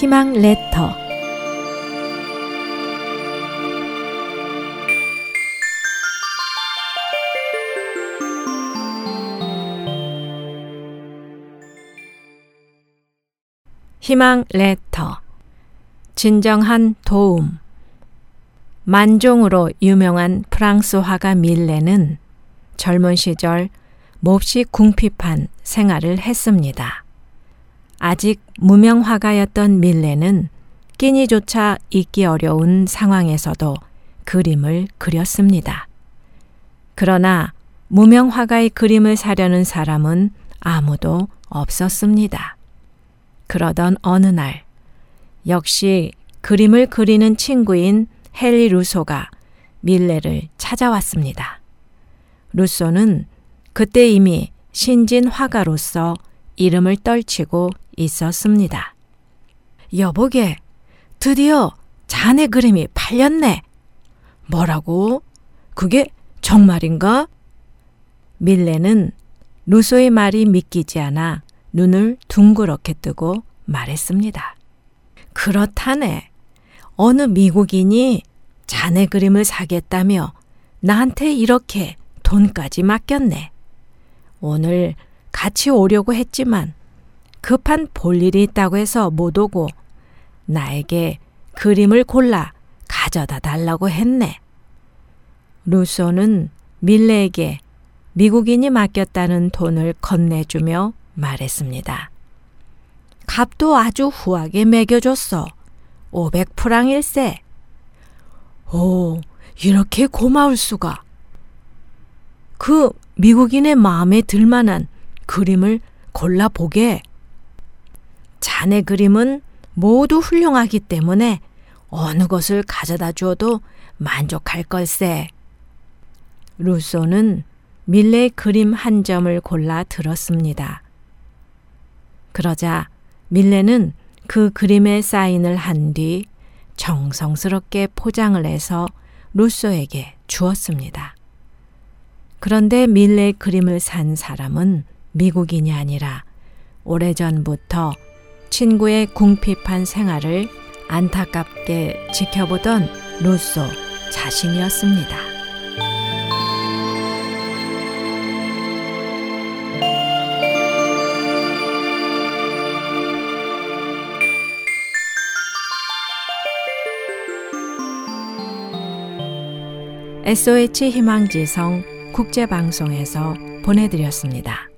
희망 레터. 희망 레터. 진정한 도움. 만종으로 유명한 프랑스 화가 밀레는 젊은 시절 몹시 궁핍한 생활을 했습니다. 아직 무명 화가였던 밀레는 끼니조차 잊기 어려운 상황에서도 그림을 그렸습니다. 그러나 무명 화가의 그림을 사려는 사람은 아무도 없었습니다. 그러던 어느 날, 역시 그림을 그리는 친구인 헨리 루소가 밀레를 찾아왔습니다. 루소는 그때 이미 신진 화가로서 이름을 떨치고 있었습니다. 여보게, 드디어 자네 그림이 팔렸네. 뭐라고? 그게 정말인가? 밀레는 루소의 말이 믿기지 않아 눈을 둥그렇게 뜨고 말했습니다. 그렇다네. 어느 미국인이 자네 그림을 사겠다며 나한테 이렇게 돈까지 맡겼네. 오늘 같이 오려고 했지만 급한 볼일이 있다고 해서 못 오고 나에게 그림을 골라 가져다 달라고 했네. 루소는 밀레에게 미국인이 맡겼다는 돈을 건네주며 말했습니다. 값도 아주 후하게 매겨줬어. 500프랑일세. 오, 이렇게 고마울 수가. 그 미국인의 마음에 들만한 그림을 골라보게. 자네 그림은 모두 훌륭하기 때문에 어느 것을 가져다 주어도 만족할 걸세. 루소는 밀레의 그림 한 점을 골라 들었습니다. 그러자 밀레는 그 그림에 사인을 한 뒤 정성스럽게 포장을 해서 루소에게 주었습니다. 그런데 밀레 그림을 산 사람은 미국인이 아니라 오래전부터 친구의 궁핍한 생활을 안타깝게 지켜보던 루소 자신이었습니다. SOH 희망지성 국제방송에서 보내드렸습니다.